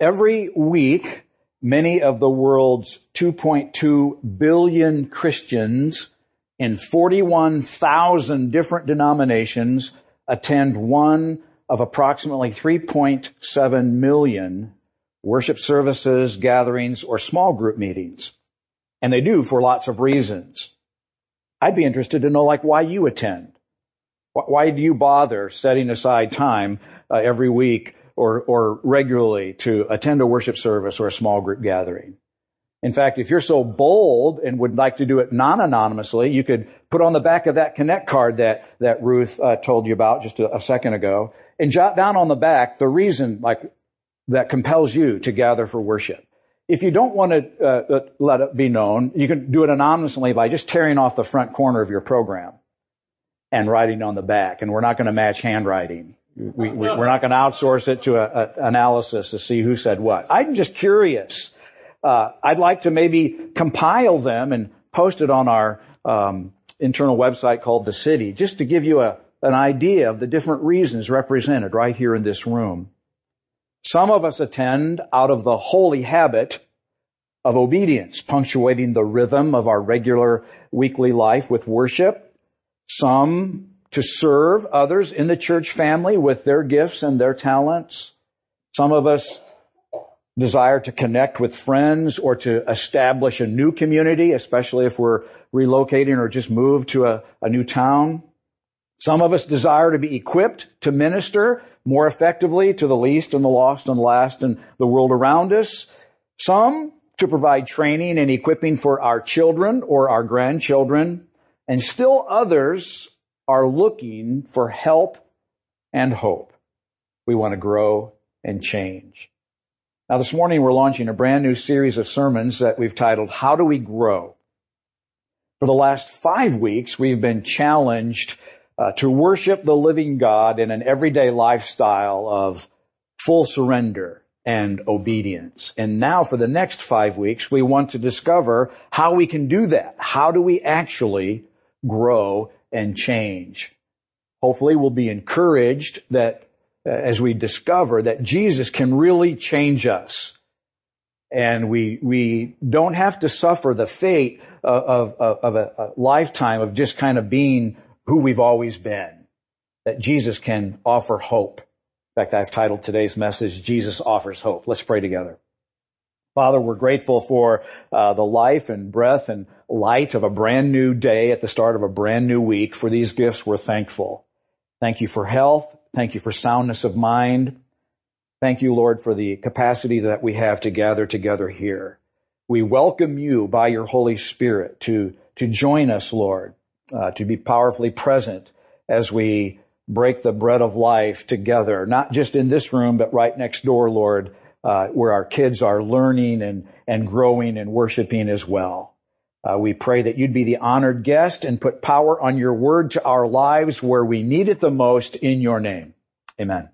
Every week, many of the world's 2.2 billion Christians in 41,000 different denominations attend one of approximately 3.7 million worship services, gatherings, or small group meetings. And they do for lots of reasons. I'd be interested to know like why you attend. Why do you bother setting aside time uh, every week or, or regularly to attend a worship service or a small group gathering? In fact, if you're so bold and would like to do it non-anonymously, you could put on the back of that connect card that, that Ruth uh, told you about just a, a second ago and jot down on the back the reason like that compels you to gather for worship. If you don't want to uh, uh, let it be known, you can do it anonymously by just tearing off the front corner of your program and writing on the back. And we're not going to match handwriting. We, we, are not going to outsource it to a, a, analysis to see who said what. I'm just curious. Uh, I'd like to maybe compile them and post it on our um, internal website called The City, just to give you a, an idea of the different reasons represented right here in this room. Some of us attend out of the holy habit of obedience, punctuating the rhythm of our regular weekly life with worship. Some to serve others in the church family with their gifts and their talents. Some of us desire to connect with friends or to establish a new community, especially if we're relocating or just moved to a, a new town. Some of us desire to be equipped to minister more effectively to the least and the lost and last in the world around us. Some to provide training and equipping for our children or our grandchildren. And still others are looking for help and hope. We want to grow and change. Now this morning we're launching a brand new series of sermons that we've titled, How Do We Grow? For the last five weeks we've been challenged uh, to worship the living God in an everyday lifestyle of full surrender and obedience. And now for the next five weeks, we want to discover how we can do that. How do we actually grow and change? Hopefully we'll be encouraged that uh, as we discover that Jesus can really change us. And we, we don't have to suffer the fate of, of, of a, a lifetime of just kind of being who we've always been. That Jesus can offer hope. In fact, I've titled today's message, Jesus offers hope. Let's pray together. Father, we're grateful for uh, the life and breath and light of a brand new day at the start of a brand new week. For these gifts, we're thankful. Thank you for health. Thank you for soundness of mind. Thank you, Lord, for the capacity that we have to gather together here. We welcome you by your Holy Spirit to, to join us, Lord, uh, to be powerfully present as we break the bread of life together, not just in this room, but right next door, Lord, uh, where our kids are learning and, and growing and worshiping as well. Uh, we pray that you'd be the honored guest and put power on your word to our lives where we need it the most in your name. Amen.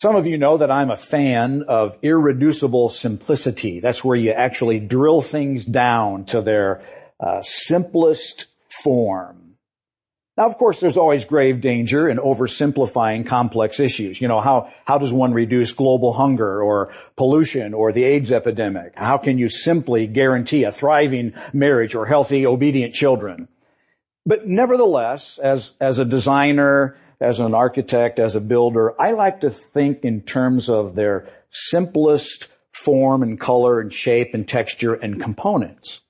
Some of you know that I'm a fan of irreducible simplicity. That's where you actually drill things down to their uh, simplest form. Now, of course, there's always grave danger in oversimplifying complex issues. You know, how, how does one reduce global hunger or pollution or the AIDS epidemic? How can you simply guarantee a thriving marriage or healthy, obedient children? But nevertheless, as, as a designer, as an architect, as a builder, I like to think in terms of their simplest form and color and shape and texture and components.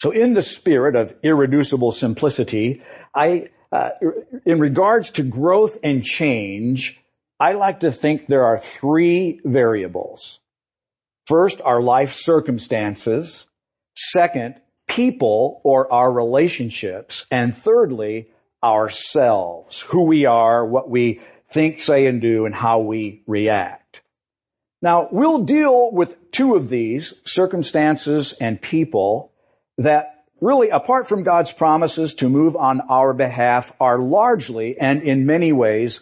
So in the spirit of irreducible simplicity, I, uh, in regards to growth and change, I like to think there are three variables. First, our life circumstances. Second, people or our relationships. And thirdly, ourselves, who we are, what we think, say, and do, and how we react. Now, we'll deal with two of these, circumstances and people, that really, apart from God's promises to move on our behalf, are largely and in many ways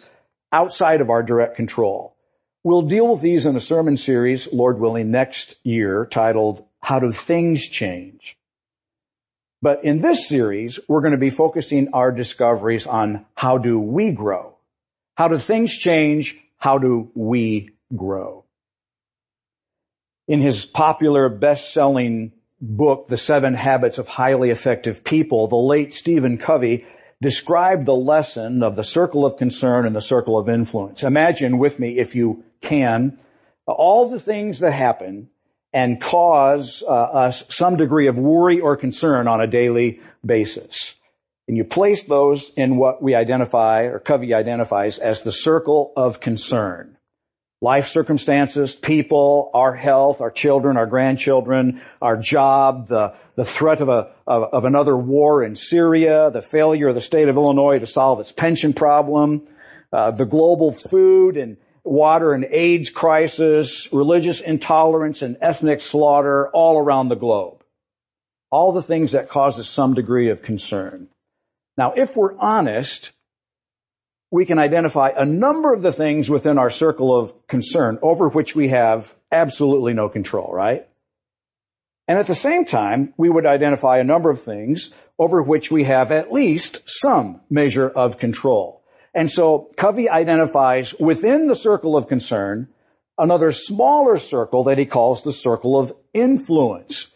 outside of our direct control. We'll deal with these in a sermon series, Lord willing, next year titled, How Do Things Change? But in this series, we're going to be focusing our discoveries on how do we grow? How do things change How do we grow? In his popular best-selling book, The Seven Habits of Highly Effective People, the late Stephen Covey described the lesson of the circle of concern and the circle of influence. Imagine with me, if you can, all the things that happen and cause uh, us some degree of worry or concern on a daily basis. And you place those in what we identify, or Covey identifies, as the circle of concern life circumstances, people, our health, our children, our grandchildren, our job, the, the threat of a, of, of, another war in Syria, the failure of the state of Illinois to solve its pension problem, uh, the global food and water and AIDS crisis, religious intolerance and ethnic slaughter all around the globe. All the things that cause us some degree of concern. Now, if we're honest, we can identify a number of the things within our circle of concern over which we have absolutely no control, right? And at the same time, we would identify a number of things over which we have at least some measure of control. And so Covey identifies within the circle of concern another smaller circle that he calls the circle of influence.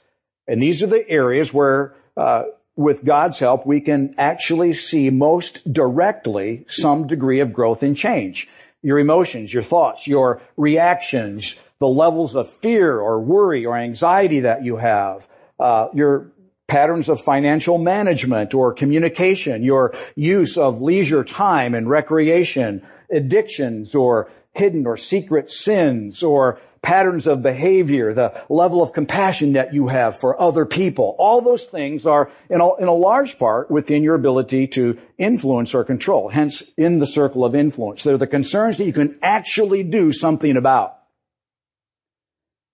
And these are the areas where uh, with God's help, we can actually see most directly some degree of growth and change. Your emotions, your thoughts, your reactions, the levels of fear or worry or anxiety that you have, uh, your patterns of financial management or communication, your use of leisure time and recreation, addictions or hidden or secret sins or patterns of behavior, the level of compassion that you have for other people. All those things are in a, in a large part within your ability to influence or control, hence in the circle of influence. They're the concerns that you can actually do something about.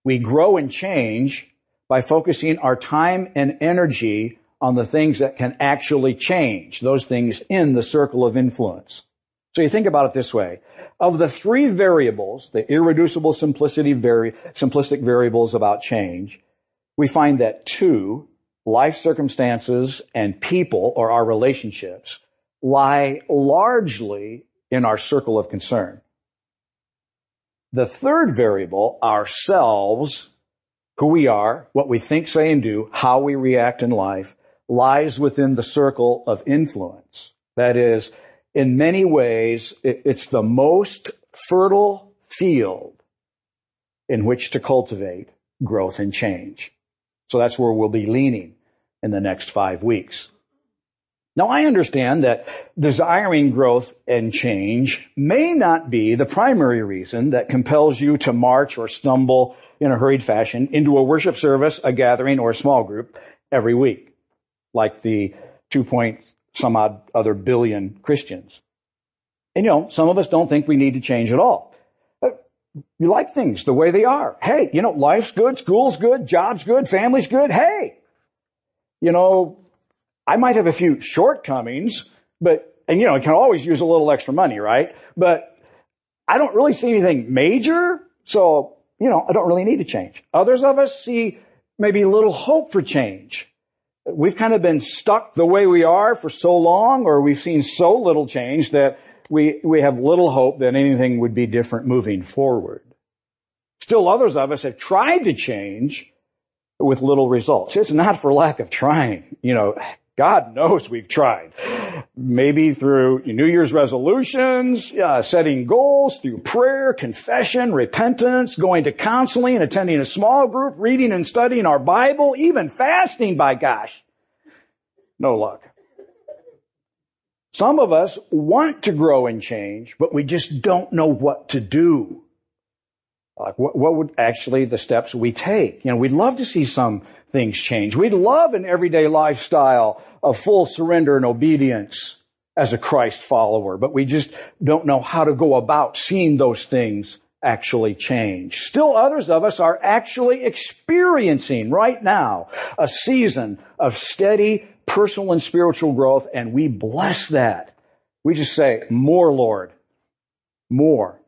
We grow and change by focusing our time and energy on the things that can actually change, those things in the circle of influence. So you think about it this way. Of the three variables, the irreducible simplicity vari- simplistic variables about change, we find that two, life circumstances and people or our relationships, lie largely in our circle of concern. The third variable, ourselves, who we are, what we think, say, and do, how we react in life, lies within the circle of influence. That is, in many ways, it's the most fertile field in which to cultivate growth and change. So that's where we'll be leaning in the next five weeks. Now I understand that desiring growth and change may not be the primary reason that compels you to march or stumble in a hurried fashion into a worship service, a gathering, or a small group every week, like the two point some odd other billion Christians. And you know, some of us don't think we need to change at all. But you like things the way they are. Hey, you know, life's good, school's good, job's good, family's good. Hey, you know, I might have a few shortcomings, but, and you know, I can always use a little extra money, right? But I don't really see anything major. So, you know, I don't really need to change. Others of us see maybe little hope for change we've kind of been stuck the way we are for so long, or we've seen so little change that we, we have little hope that anything would be different moving forward. Still others of us have tried to change with little results. It's not for lack of trying. You know, God knows we've tried. Maybe through New Year's resolutions, uh, setting goals, through prayer, confession, repentance, going to counseling, and attending a small group, reading and studying our Bible, even fasting, by gosh. No luck. Some of us want to grow and change, but we just don't know what to do. Like what, what would actually the steps we take? You know, we'd love to see some things change. We'd love an everyday lifestyle of full surrender and obedience as a Christ follower, but we just don't know how to go about seeing those things actually change. Still others of us are actually experiencing right now a season of steady personal and spiritual growth and we bless that. We just say, more Lord, more.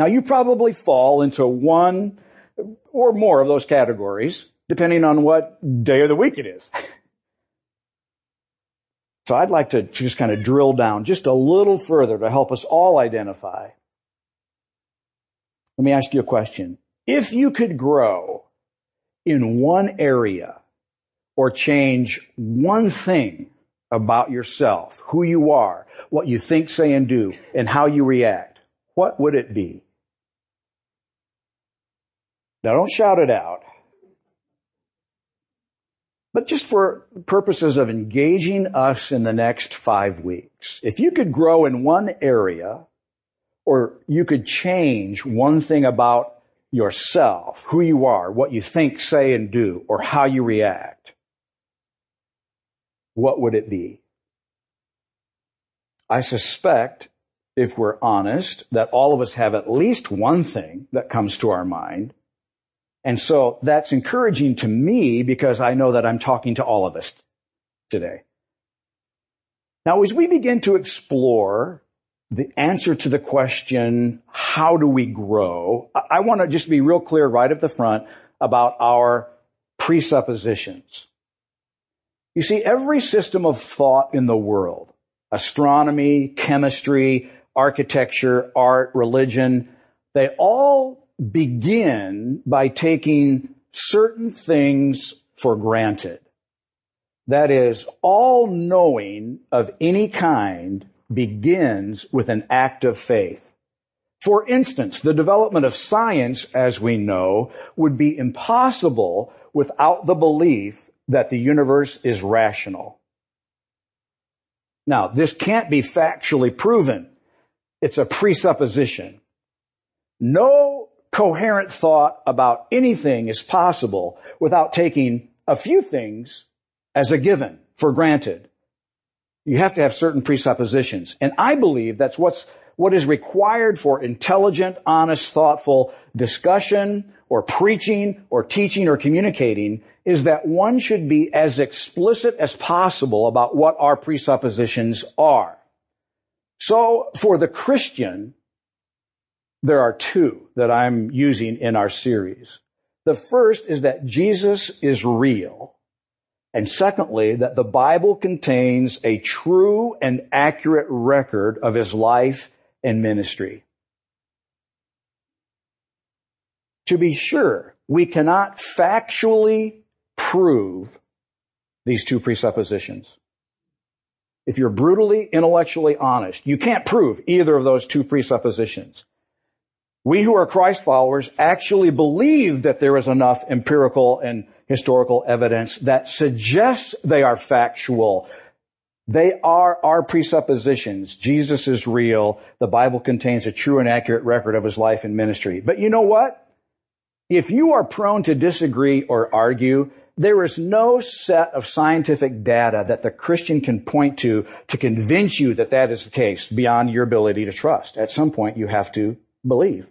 Now you probably fall into one or more of those categories depending on what day of the week it is. So I'd like to just kind of drill down just a little further to help us all identify Let me ask you a question. If you could grow in one area or change one thing about yourself, who you are, what you think, say, and do, and how you react, what would it be? Now don't shout it out. But just for purposes of engaging us in the next five weeks, if you could grow in one area, or you could change one thing about yourself, who you are, what you think, say, and do, or how you react, what would it be? I suspect, if we're honest, that all of us have at least one thing that comes to our mind. And so that's encouraging to me because I know that I'm talking to all of us today. Now, as we begin to explore the answer to the question, how do we grow? I want to just be real clear right at the front about our presuppositions. You see, every system of thought in the world, astronomy, chemistry, architecture, art, religion, they all begin by taking certain things for granted. That is, all knowing of any kind begins with an act of faith. For instance, the development of science, as we know, would be impossible without the belief that the universe is rational. Now, this can't be factually proven. It's a presupposition. No coherent thought about anything is possible without taking a few things as a given, for granted. You have to have certain presuppositions. And I believe that's what's, what is required for intelligent, honest, thoughtful discussion or preaching or teaching or communicating is that one should be as explicit as possible about what our presuppositions are. So for the Christian, there are two that I'm using in our series. The first is that Jesus is real. And secondly, that the Bible contains a true and accurate record of his life and ministry. To be sure, we cannot factually prove these two presuppositions. If you're brutally intellectually honest, you can't prove either of those two presuppositions. We who are Christ followers actually believe that there is enough empirical and historical evidence that suggests they are factual. They are our presuppositions. Jesus is real. The Bible contains a true and accurate record of his life and ministry. But you know what? If you are prone to disagree or argue, there is no set of scientific data that the Christian can point to to convince you that that is the case beyond your ability to trust. At some point, you have to believe.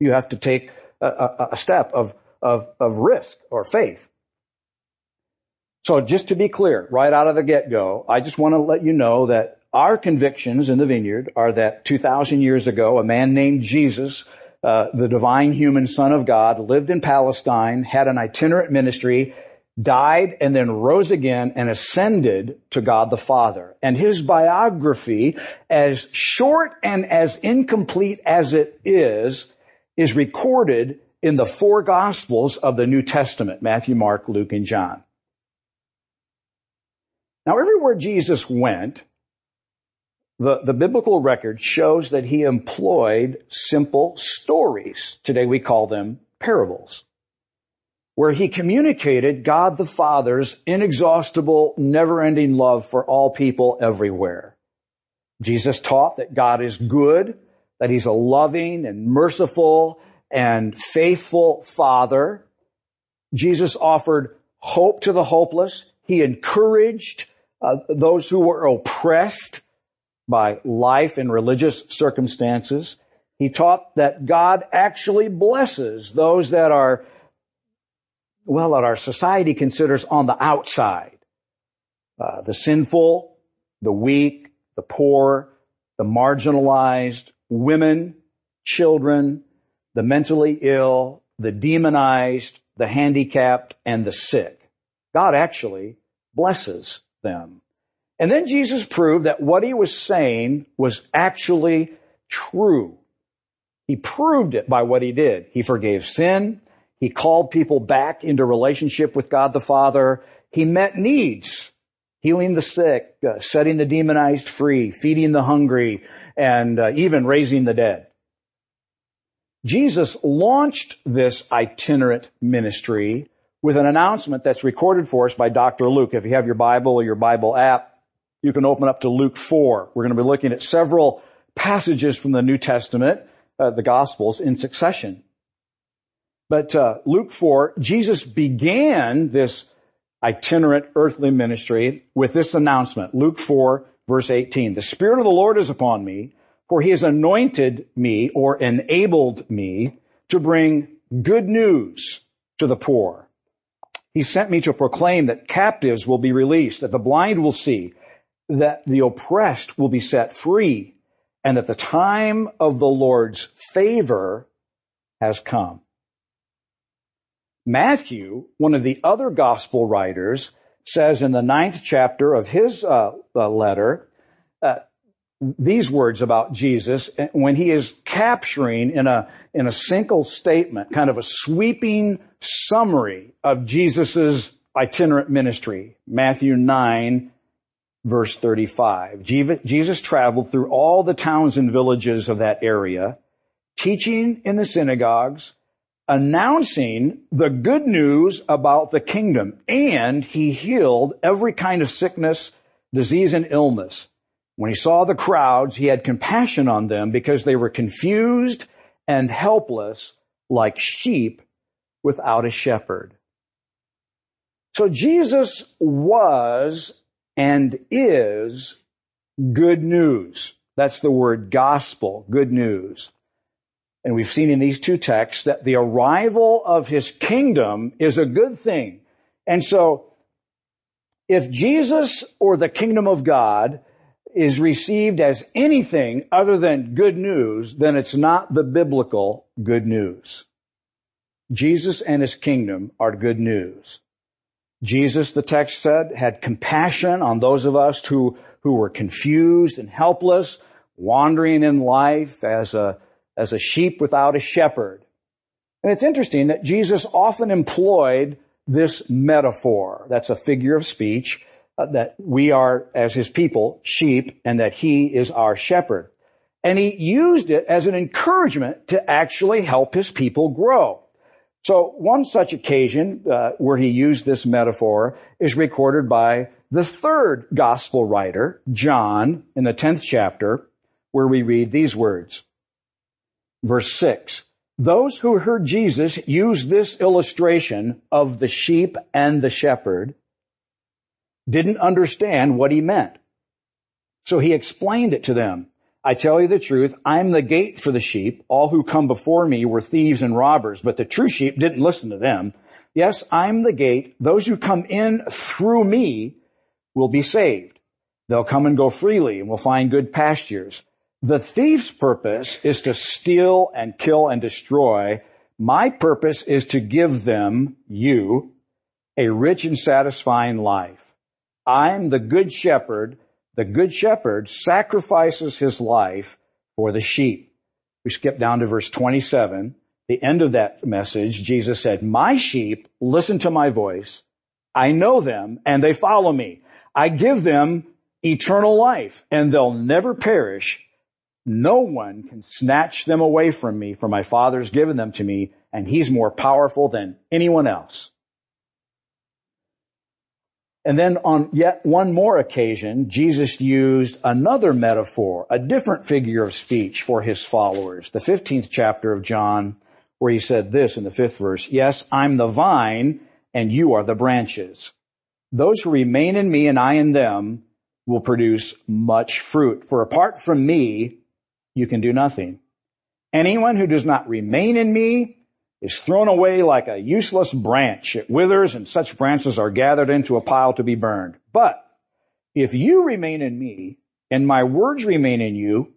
You have to take a, a, a step of of, of risk or faith. So just to be clear, right out of the get-go, I just want to let you know that our convictions in the vineyard are that 2,000 years ago, a man named Jesus, uh, the divine human son of God, lived in Palestine, had an itinerant ministry, died and then rose again and ascended to God the Father. And his biography, as short and as incomplete as it is, is recorded in the four gospels of the New Testament, Matthew, Mark, Luke, and John. Now everywhere Jesus went, the, the biblical record shows that he employed simple stories. Today we call them parables. Where he communicated God the Father's inexhaustible, never-ending love for all people everywhere. Jesus taught that God is good, that he's a loving and merciful and faithful father. Jesus offered hope to the hopeless. He encouraged uh, those who were oppressed by life and religious circumstances. He taught that God actually blesses those that are, well, that our society considers on the outside. Uh, the sinful, the weak, the poor, the marginalized, women, children, the mentally ill, the demonized, the handicapped, and the sick. God actually blesses them. And then Jesus proved that what he was saying was actually true. He proved it by what he did. He forgave sin. He called people back into relationship with God the Father. He met needs, healing the sick, uh, setting the demonized free, feeding the hungry, and uh, even raising the dead. Jesus launched this itinerant ministry with an announcement that's recorded for us by Dr. Luke. If you have your Bible or your Bible app, you can open up to Luke 4. We're going to be looking at several passages from the New Testament, uh, the Gospels, in succession. But uh, Luke 4, Jesus began this itinerant earthly ministry with this announcement. Luke 4, verse 18. The Spirit of the Lord is upon me, for he has anointed me or enabled me to bring good news to the poor. He sent me to proclaim that captives will be released, that the blind will see, that the oppressed will be set free, and that the time of the Lord's favor has come. Matthew, one of the other gospel writers, says in the ninth chapter of his uh, uh, letter uh, these words about Jesus when he is capturing in a in a single statement, kind of a sweeping summary of Jesus's itinerant ministry. Matthew nine, verse thirty-five. Jesus traveled through all the towns and villages of that area, teaching in the synagogues announcing the good news about the kingdom and he healed every kind of sickness, disease, and illness. When he saw the crowds, he had compassion on them because they were confused and helpless like sheep without a shepherd. So Jesus was and is good news. That's the word gospel, good news. And we've seen in these two texts that the arrival of his kingdom is a good thing. And so, if Jesus or the kingdom of God is received as anything other than good news, then it's not the biblical good news. Jesus and his kingdom are good news. Jesus, the text said, had compassion on those of us who, who were confused and helpless, wandering in life as a as a sheep without a shepherd. And it's interesting that Jesus often employed this metaphor. That's a figure of speech uh, that we are, as his people, sheep and that he is our shepherd. And he used it as an encouragement to actually help his people grow. So one such occasion uh, where he used this metaphor is recorded by the third gospel writer, John, in the 10th chapter, where we read these words. Verse 6. Those who heard Jesus use this illustration of the sheep and the shepherd didn't understand what he meant. So he explained it to them. I tell you the truth, I'm the gate for the sheep. All who come before me were thieves and robbers, but the true sheep didn't listen to them. Yes, I'm the gate. Those who come in through me will be saved. They'll come and go freely and will find good pastures. The thief's purpose is to steal and kill and destroy. My purpose is to give them, you, a rich and satisfying life. I'm the good shepherd. The good shepherd sacrifices his life for the sheep. We skip down to verse 27. The end of that message, Jesus said, my sheep listen to my voice. I know them and they follow me. I give them eternal life and they'll never perish no one can snatch them away from me, for my Father's given them to me, and He's more powerful than anyone else. And then on yet one more occasion, Jesus used another metaphor, a different figure of speech for His followers. The 15th chapter of John, where He said this in the fifth verse, Yes, I'm the vine, and you are the branches. Those who remain in me and I in them will produce much fruit. For apart from me, you can do nothing. Anyone who does not remain in me is thrown away like a useless branch. It withers and such branches are gathered into a pile to be burned. But if you remain in me and my words remain in you,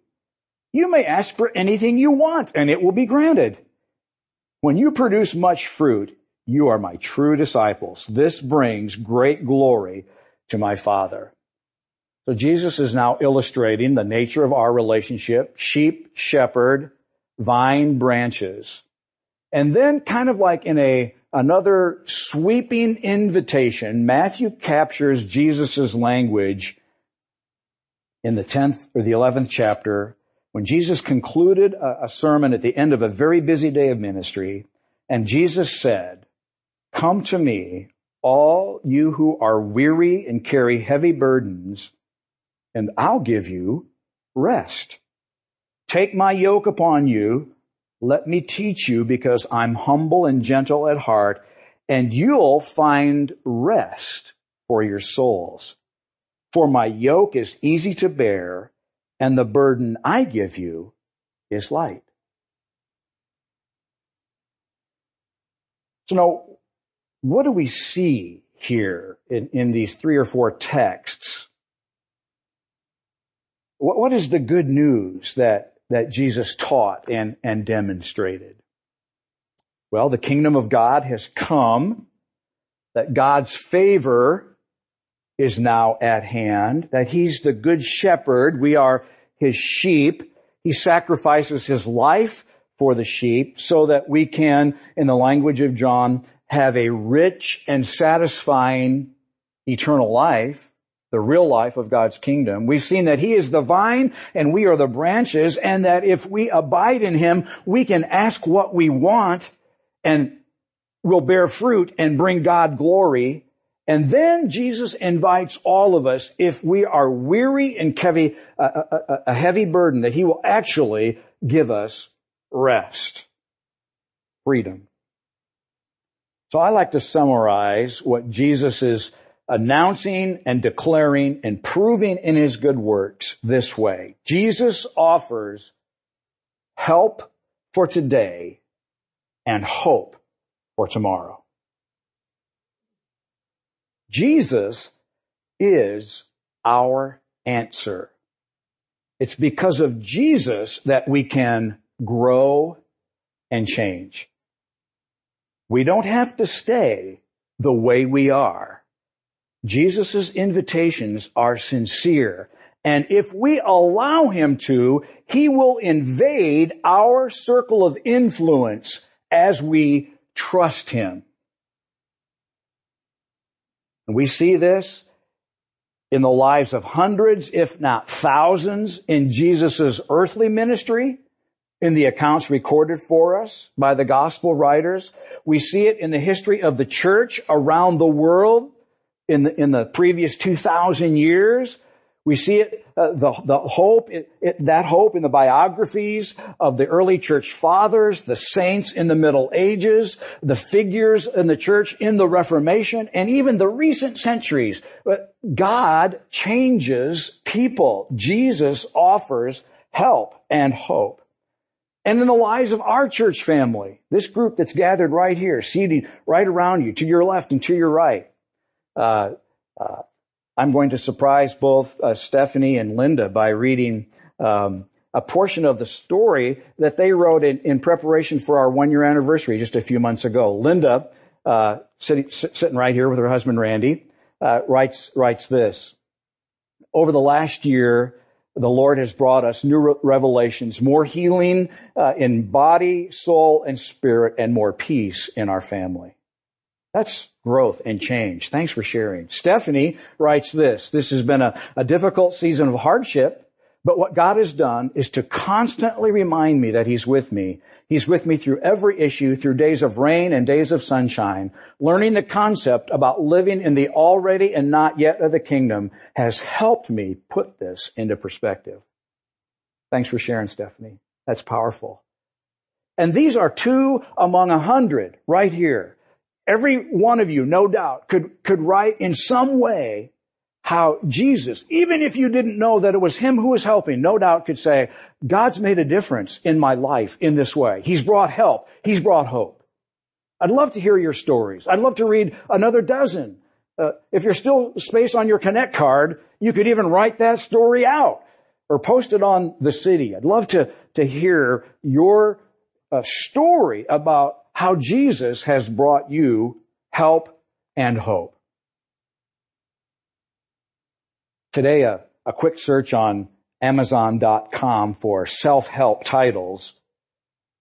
you may ask for anything you want and it will be granted. When you produce much fruit, you are my true disciples. This brings great glory to my Father. So Jesus is now illustrating the nature of our relationship, sheep, shepherd, vine branches. And then kind of like in a, another sweeping invitation, Matthew captures Jesus' language in the 10th or the 11th chapter when Jesus concluded a, a sermon at the end of a very busy day of ministry. And Jesus said, come to me, all you who are weary and carry heavy burdens, and I'll give you rest. Take my yoke upon you. Let me teach you because I'm humble and gentle at heart and you'll find rest for your souls. For my yoke is easy to bear and the burden I give you is light. So now, what do we see here in, in these three or four texts? What, what is the good news that that Jesus taught and, and demonstrated? Well, the kingdom of God has come, that God's favor is now at hand, that He's the good shepherd, we are His sheep, He sacrifices His life for the sheep so that we can, in the language of John, have a rich and satisfying eternal life the real life of God's kingdom. We've seen that He is the vine and we are the branches and that if we abide in Him, we can ask what we want and will bear fruit and bring God glory. And then Jesus invites all of us, if we are weary and heavy, a, a, a heavy burden, that He will actually give us rest, freedom. So I like to summarize what Jesus is announcing and declaring and proving in his good works this way. Jesus offers help for today and hope for tomorrow. Jesus is our answer. It's because of Jesus that we can grow and change. We don't have to stay the way we are. Jesus' invitations are sincere. And if we allow him to, he will invade our circle of influence as we trust him. And we see this in the lives of hundreds, if not thousands, in Jesus' earthly ministry, in the accounts recorded for us by the gospel writers. We see it in the history of the church around the world in the, in the previous 2,000 years. We see it, uh, the, the hope, it, it, that hope in the biographies of the early church fathers, the saints in the Middle Ages, the figures in the church in the Reformation, and even the recent centuries. God changes people. Jesus offers help and hope. And in the lives of our church family, this group that's gathered right here, seated right around you, to your left and to your right, uh, uh, I'm going to surprise both uh, Stephanie and Linda by reading um, a portion of the story that they wrote in, in, preparation for our one year anniversary just a few months ago. Linda, uh, sitting, sitting right here with her husband Randy, uh, writes writes this. Over the last year, the Lord has brought us new revelations, more healing uh, in body, soul, and spirit, and more peace in our family. That's growth and change. Thanks for sharing. Stephanie writes this. This has been a, a difficult season of hardship, but what God has done is to constantly remind me that He's with me. He's with me through every issue, through days of rain and days of sunshine. Learning the concept about living in the already and not yet of the kingdom has helped me put this into perspective. Thanks for sharing, Stephanie. That's powerful. And these are two among a hundred right here Every one of you, no doubt, could, could write in some way how Jesus, even if you didn't know that it was Him who was helping, no doubt could say, God's made a difference in my life in this way. He's brought help. He's brought hope. I'd love to hear your stories. I'd love to read another dozen. Uh, if you're still space on your Connect card, you could even write that story out or post it on the city. I'd love to, to hear your uh, story about how Jesus has brought you help and hope. Today, a, a quick search on Amazon.com for self-help titles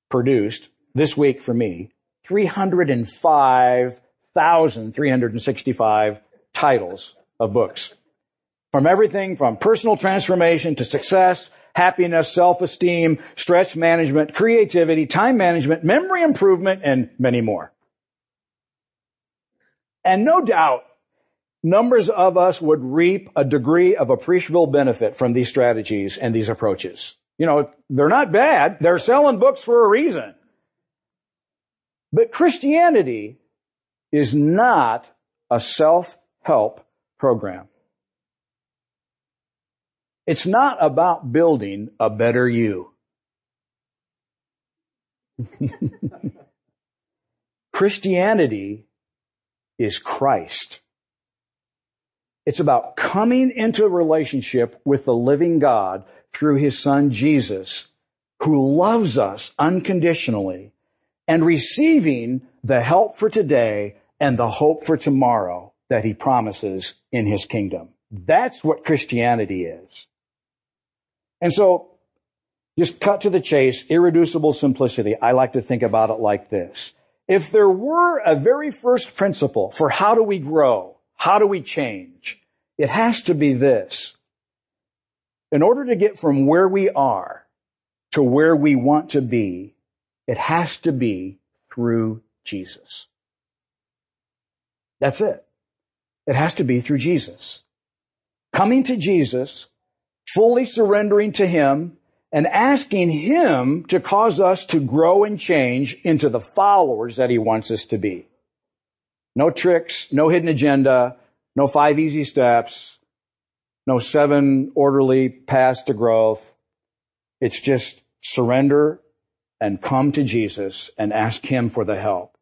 produced this week for me 305,365 titles of books. From everything from personal transformation to success, happiness, self-esteem, stress management, creativity, time management, memory improvement, and many more. And no doubt, numbers of us would reap a degree of appreciable benefit from these strategies and these approaches. You know, they're not bad. They're selling books for a reason. But Christianity is not a self-help program. It's not about building a better you. Christianity is Christ. It's about coming into a relationship with the living God through his son Jesus, who loves us unconditionally and receiving the help for today and the hope for tomorrow that he promises in his kingdom. That's what Christianity is. And so, just cut to the chase, irreducible simplicity. I like to think about it like this. If there were a very first principle for how do we grow, how do we change, it has to be this. In order to get from where we are to where we want to be, it has to be through Jesus. That's it. It has to be through Jesus. Coming to Jesus fully surrendering to Him and asking Him to cause us to grow and change into the followers that He wants us to be. No tricks, no hidden agenda, no five easy steps, no seven orderly paths to growth. It's just surrender and come to Jesus and ask Him for the help.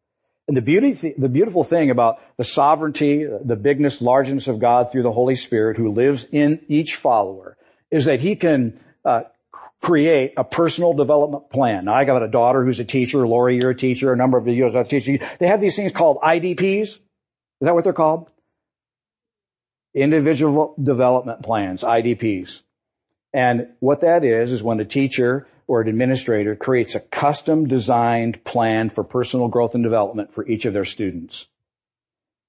And the beauty, the beautiful thing about the sovereignty, the bigness, largeness of God through the Holy Spirit who lives in each follower is that he can uh, create a personal development plan. Now, I got a daughter who's a teacher. Lori, you're a teacher. A number of you are teachers. They have these things called IDPs. Is that what they're called? Individual development plans, IDPs. And what that is, is when a teacher or an administrator creates a custom designed plan for personal growth and development for each of their students.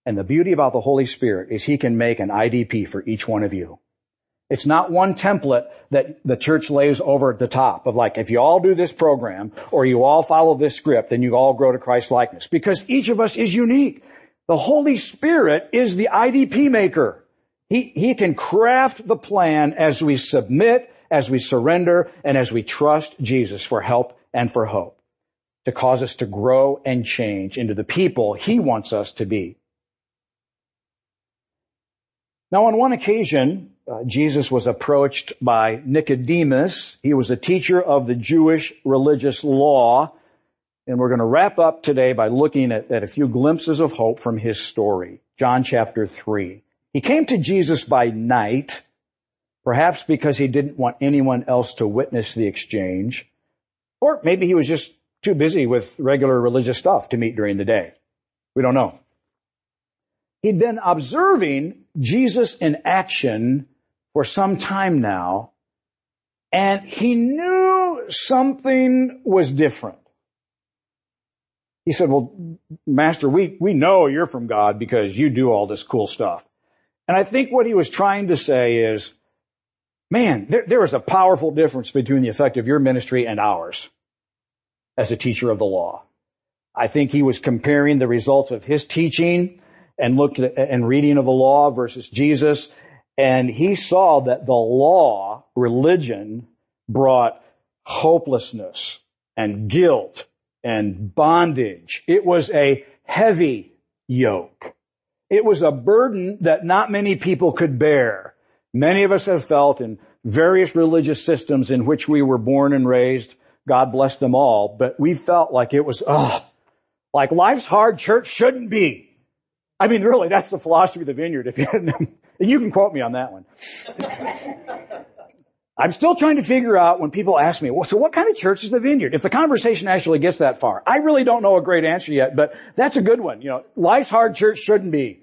And the beauty about the Holy Spirit is He can make an IDP for each one of you. It's not one template that the church lays over at the top of like, if you all do this program or you all follow this script, then you all grow to Christ likeness. Because each of us is unique. The Holy Spirit is the IDP maker. He, he can craft the plan as we submit, as we surrender, and as we trust Jesus for help and for hope to cause us to grow and change into the people He wants us to be. Now on one occasion, uh, Jesus was approached by Nicodemus. He was a teacher of the Jewish religious law. And we're going to wrap up today by looking at, at a few glimpses of hope from his story. John chapter 3. He came to Jesus by night, perhaps because he didn't want anyone else to witness the exchange. Or maybe he was just too busy with regular religious stuff to meet during the day. We don't know. He'd been observing Jesus in action for some time now, and he knew something was different. He said, well, master, we, we know you're from God because you do all this cool stuff. And I think what he was trying to say is, man, there, there is a powerful difference between the effect of your ministry and ours as a teacher of the law. I think he was comparing the results of his teaching and looked at, and reading of the law versus Jesus and he saw that the law, religion, brought hopelessness and guilt and bondage. It was a heavy yoke. It was a burden that not many people could bear. Many of us have felt in various religious systems in which we were born and raised. God bless them all, but we felt like it was, oh, like life's hard, church shouldn't be. I mean, really, that's the philosophy of the vineyard. If you, and you can quote me on that one. I'm still trying to figure out when people ask me, well, so what kind of church is the vineyard? If the conversation actually gets that far, I really don't know a great answer yet, but that's a good one. You know, life's hard church shouldn't be.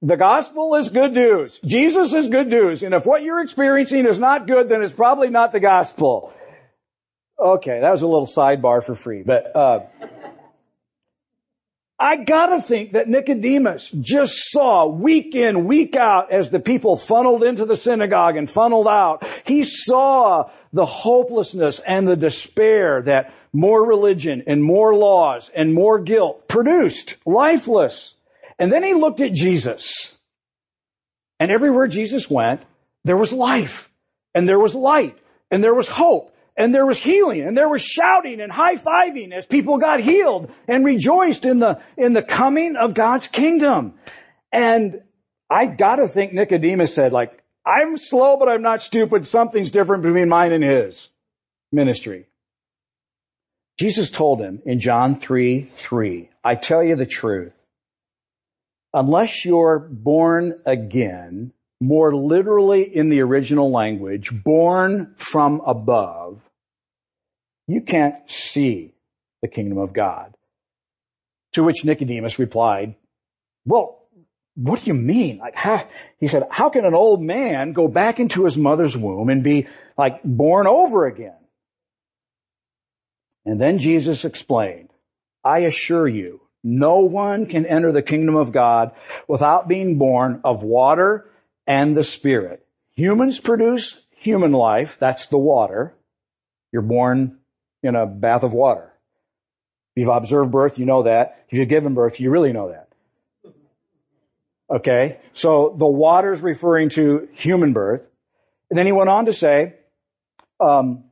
The gospel is good news. Jesus is good news. And if what you're experiencing is not good, then it's probably not the gospel. Okay, that was a little sidebar for free, but, uh, I gotta think that Nicodemus just saw week in, week out as the people funneled into the synagogue and funneled out. He saw the hopelessness and the despair that more religion and more laws and more guilt produced, lifeless. And then he looked at Jesus. And everywhere Jesus went, there was life and there was light and there was hope and there was healing and there was shouting and high-fiving as people got healed and rejoiced in the, in the coming of God's kingdom. And I gotta think Nicodemus said like, I'm slow, but I'm not stupid. Something's different between mine and his ministry. Jesus told him in John 3, 3, I tell you the truth. Unless you're born again, more literally in the original language, born from above, you can't see the kingdom of God. To which Nicodemus replied, well, what do you mean? Like, how, he said, how can an old man go back into his mother's womb and be like born over again? And then Jesus explained, I assure you, no one can enter the kingdom of God without being born of water and the Spirit. Humans produce human life. That's the water. You're born in a bath of water. If you've observed birth, you know that. If you've given birth, you really know that. Okay? So the water is referring to human birth. And then he went on to say, um,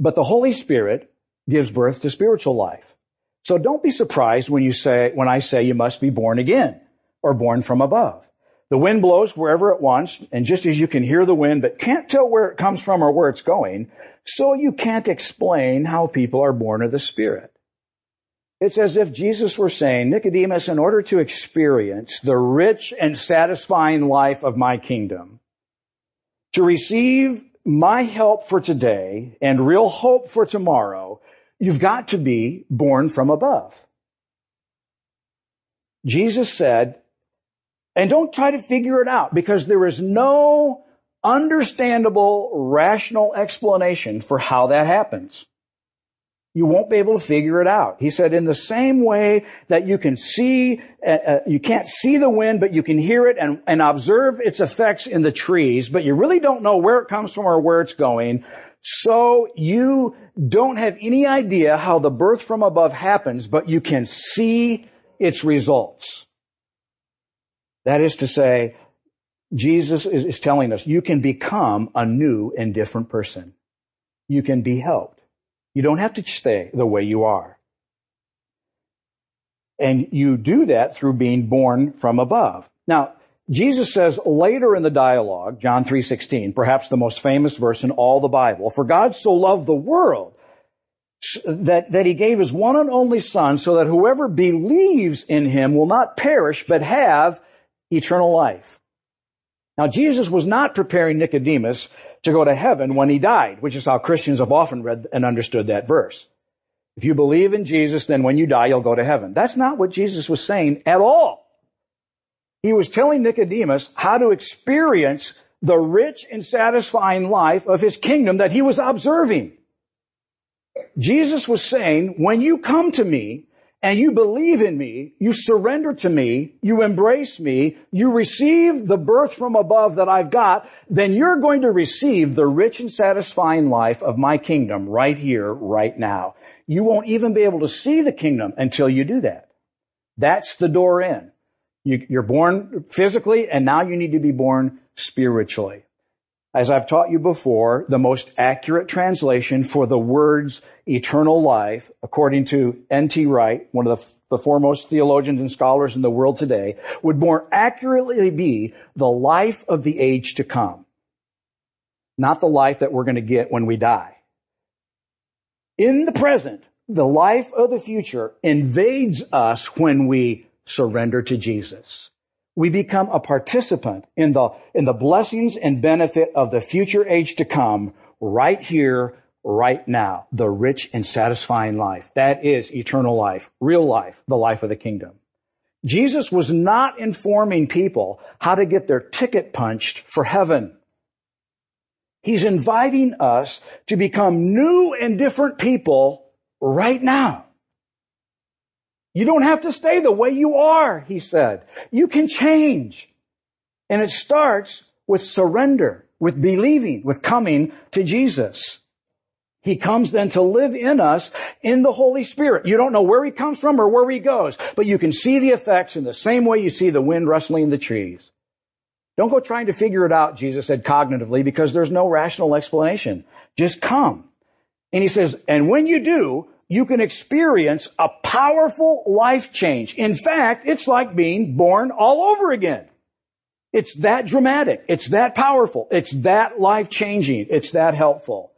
but the Holy Spirit gives birth to spiritual life. So don't be surprised when you say, when I say you must be born again or born from above. The wind blows wherever it wants, and just as you can hear the wind but can't tell where it comes from or where it's going, so you can't explain how people are born of the Spirit. It's as if Jesus were saying, Nicodemus, in order to experience the rich and satisfying life of my kingdom, to receive my help for today and real hope for tomorrow, you've got to be born from above. Jesus said, and don't try to figure it out because there is no understandable, rational explanation for how that happens. You won't be able to figure it out. He said, in the same way that you can see, uh, uh, you can't see the wind, but you can hear it and, and observe its effects in the trees, but you really don't know where it comes from or where it's going. So you don't have any idea how the birth from above happens, but you can see its results. That is to say, Jesus is, is telling us you can become a new and different person. You can be helped. You don't have to stay the way you are. And you do that through being born from above. Now, Jesus says later in the dialogue, John 3:16, perhaps the most famous verse in all the Bible, for God so loved the world that, that he gave his one and only son so that whoever believes in him will not perish but have eternal life. Now Jesus was not preparing Nicodemus to go to heaven when he died, which is how Christians have often read and understood that verse. If you believe in Jesus, then when you die, you'll go to heaven. That's not what Jesus was saying at all. He was telling Nicodemus how to experience the rich and satisfying life of his kingdom that he was observing. Jesus was saying, when you come to me, and you believe in me, you surrender to me, you embrace me, you receive the birth from above that I've got, then you're going to receive the rich and satisfying life of my kingdom right here, right now. You won't even be able to see the kingdom until you do that. That's the door in. You, are born physically and now you need to be born spiritually. As I've taught you before, the most accurate translation for the words eternal life, according to N.T. Wright, one of the, the, foremost theologians and scholars in the world today, would more accurately be the life of the age to come. Not the life that we're going to get when we die. In the present, the life of the future invades us when we surrender to Jesus we become a participant in the, in the blessings and benefit of the future age to come right here, right now. The rich and satisfying life. That is eternal life, real life, the life of the kingdom. Jesus was not informing people how to get their ticket punched for heaven. He's inviting us to become new and different people right now. You don't have to stay the way you are, he said. You can change. And it starts with surrender, with believing, with coming to Jesus. He comes then to live in us in the Holy Spirit. You don't know where he comes from or where he goes, but you can see the effects in the same way you see the wind rustling in the trees. Don't go trying to figure it out, Jesus said cognitively, because there's no rational explanation. Just come. And he says, and when you do, you can experience a powerful life change. In fact, it's like being born all over again. It's that dramatic. It's that powerful. It's that life changing. It's that helpful.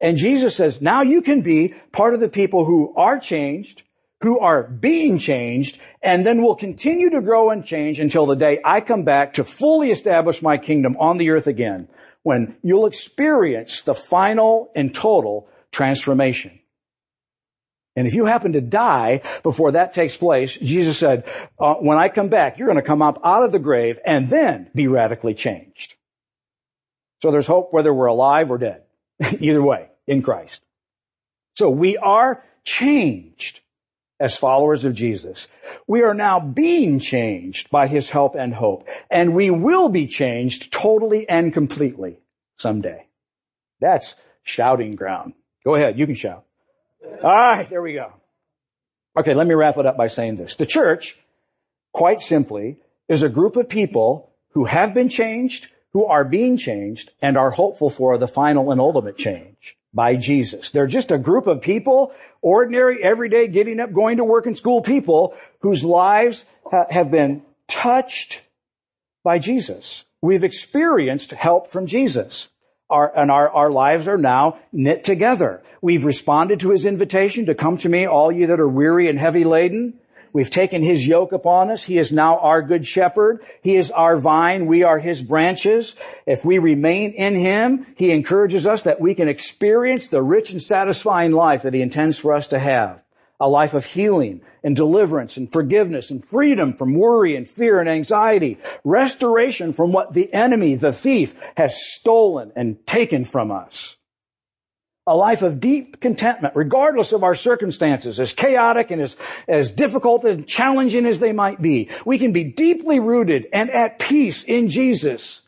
And Jesus says, now you can be part of the people who are changed, who are being changed, and then will continue to grow and change until the day I come back to fully establish my kingdom on the earth again, when you'll experience the final and total transformation. And if you happen to die before that takes place, Jesus said, uh, when I come back, you're going to come up out of the grave and then be radically changed. So there's hope whether we're alive or dead. Either way, in Christ. So we are changed as followers of Jesus. We are now being changed by His help and hope. And we will be changed totally and completely someday. That's shouting ground. Go ahead, you can shout. All right, there we go. Okay, let me wrap it up by saying this. The church, quite simply, is a group of people who have been changed, who are being changed, and are hopeful for the final and ultimate change by Jesus. They're just a group of people, ordinary, everyday, getting up, going to work and school people whose lives ha- have been touched by Jesus. We've experienced help from Jesus. Our, and our, our lives are now knit together. We've responded to his invitation to come to me, all you that are weary and heavy laden. We've taken his yoke upon us. He is now our good shepherd. He is our vine. We are his branches. If we remain in him, he encourages us that we can experience the rich and satisfying life that he intends for us to have a life of healing and deliverance and forgiveness and freedom from worry and fear and anxiety, restoration from what the enemy, the thief, has stolen and taken from us. A life of deep contentment, regardless of our circumstances, as chaotic and as, as difficult and challenging as they might be. We can be deeply rooted and at peace in Jesus.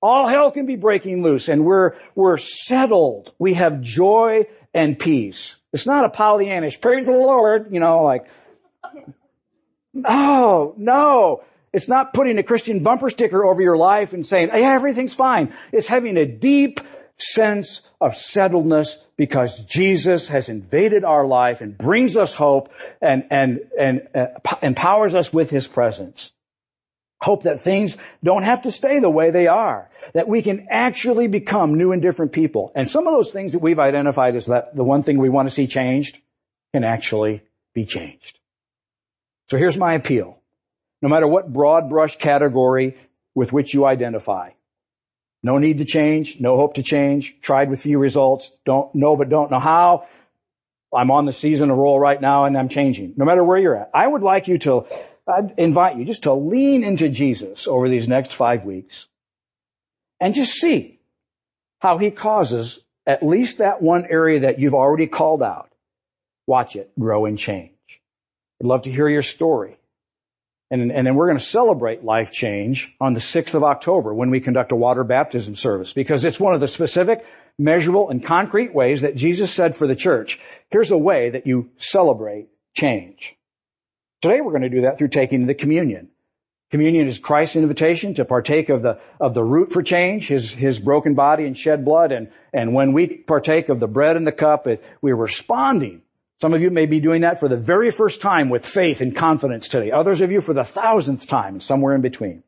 All hell can be breaking loose and we're, we're settled. We have joy and peace. It's not a Pollyannish, praise the Lord, you know, like, no, no. It's not putting a Christian bumper sticker over your life and saying, yeah, everything's fine. It's having a deep sense of settledness because Jesus has invaded our life and brings us hope and, and, and uh, empowers us with His presence. Hope that things don't have to stay the way they are that we can actually become new and different people. And some of those things that we've identified as that the one thing we want to see changed can actually be changed. So here's my appeal. No matter what broad brush category with which you identify, no need to change, no hope to change, tried with few results, don't know but don't know how. I'm on the season of roll right now and I'm changing. No matter where you're at. I would like you to, I'd invite you just to lean into Jesus over these next five weeks and just see how he causes at least that one area that you've already called out. Watch it grow and change. I'd love to hear your story. And, and then we're going to celebrate life change on the 6th of October when we conduct a water baptism service because it's one of the specific, measurable, and concrete ways that Jesus said for the church, here's a way that you celebrate change. Today we're going to do that through taking the communion. Communion is Christ's invitation to partake of the, of the root for change, His, His broken body and shed blood. And, and when we partake of the bread and the cup, it, we're responding. Some of you may be doing that for the very first time with faith and confidence today. Others of you for the thousandth time and somewhere in between.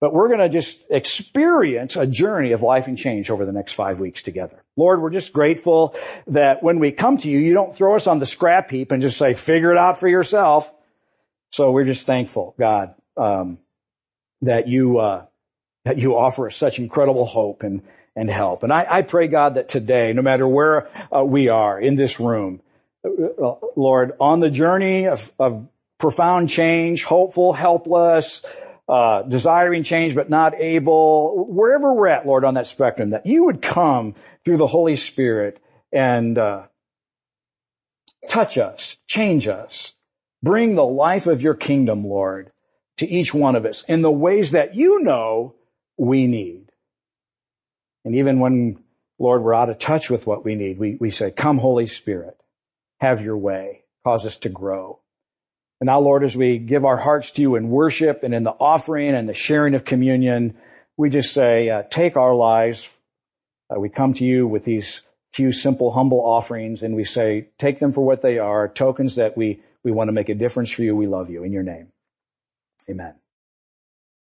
But we're going to just experience a journey of life and change over the next five weeks together. Lord, we're just grateful that when we come to you, you don't throw us on the scrap heap and just say, figure it out for yourself. So we're just thankful, God, um, that you uh, that you offer us such incredible hope and and help. And I, I pray, God, that today, no matter where uh, we are in this room, uh, Lord, on the journey of, of profound change, hopeful, helpless, uh, desiring change but not able, wherever we're at, Lord, on that spectrum, that you would come through the Holy Spirit and uh, touch us, change us, bring the life of your kingdom, Lord, to each one of us in the ways that you know we need. And even when, Lord, we're out of touch with what we need, we, we say, come Holy Spirit, have your way, cause us to grow. And now, Lord, as we give our hearts to you in worship and in the offering and the sharing of communion, we just say, uh, take our lives. Uh, we come to you with these few simple, humble offerings and we say, take them for what they are, tokens that we, we want to make a difference for you. We love you in your name. Amen.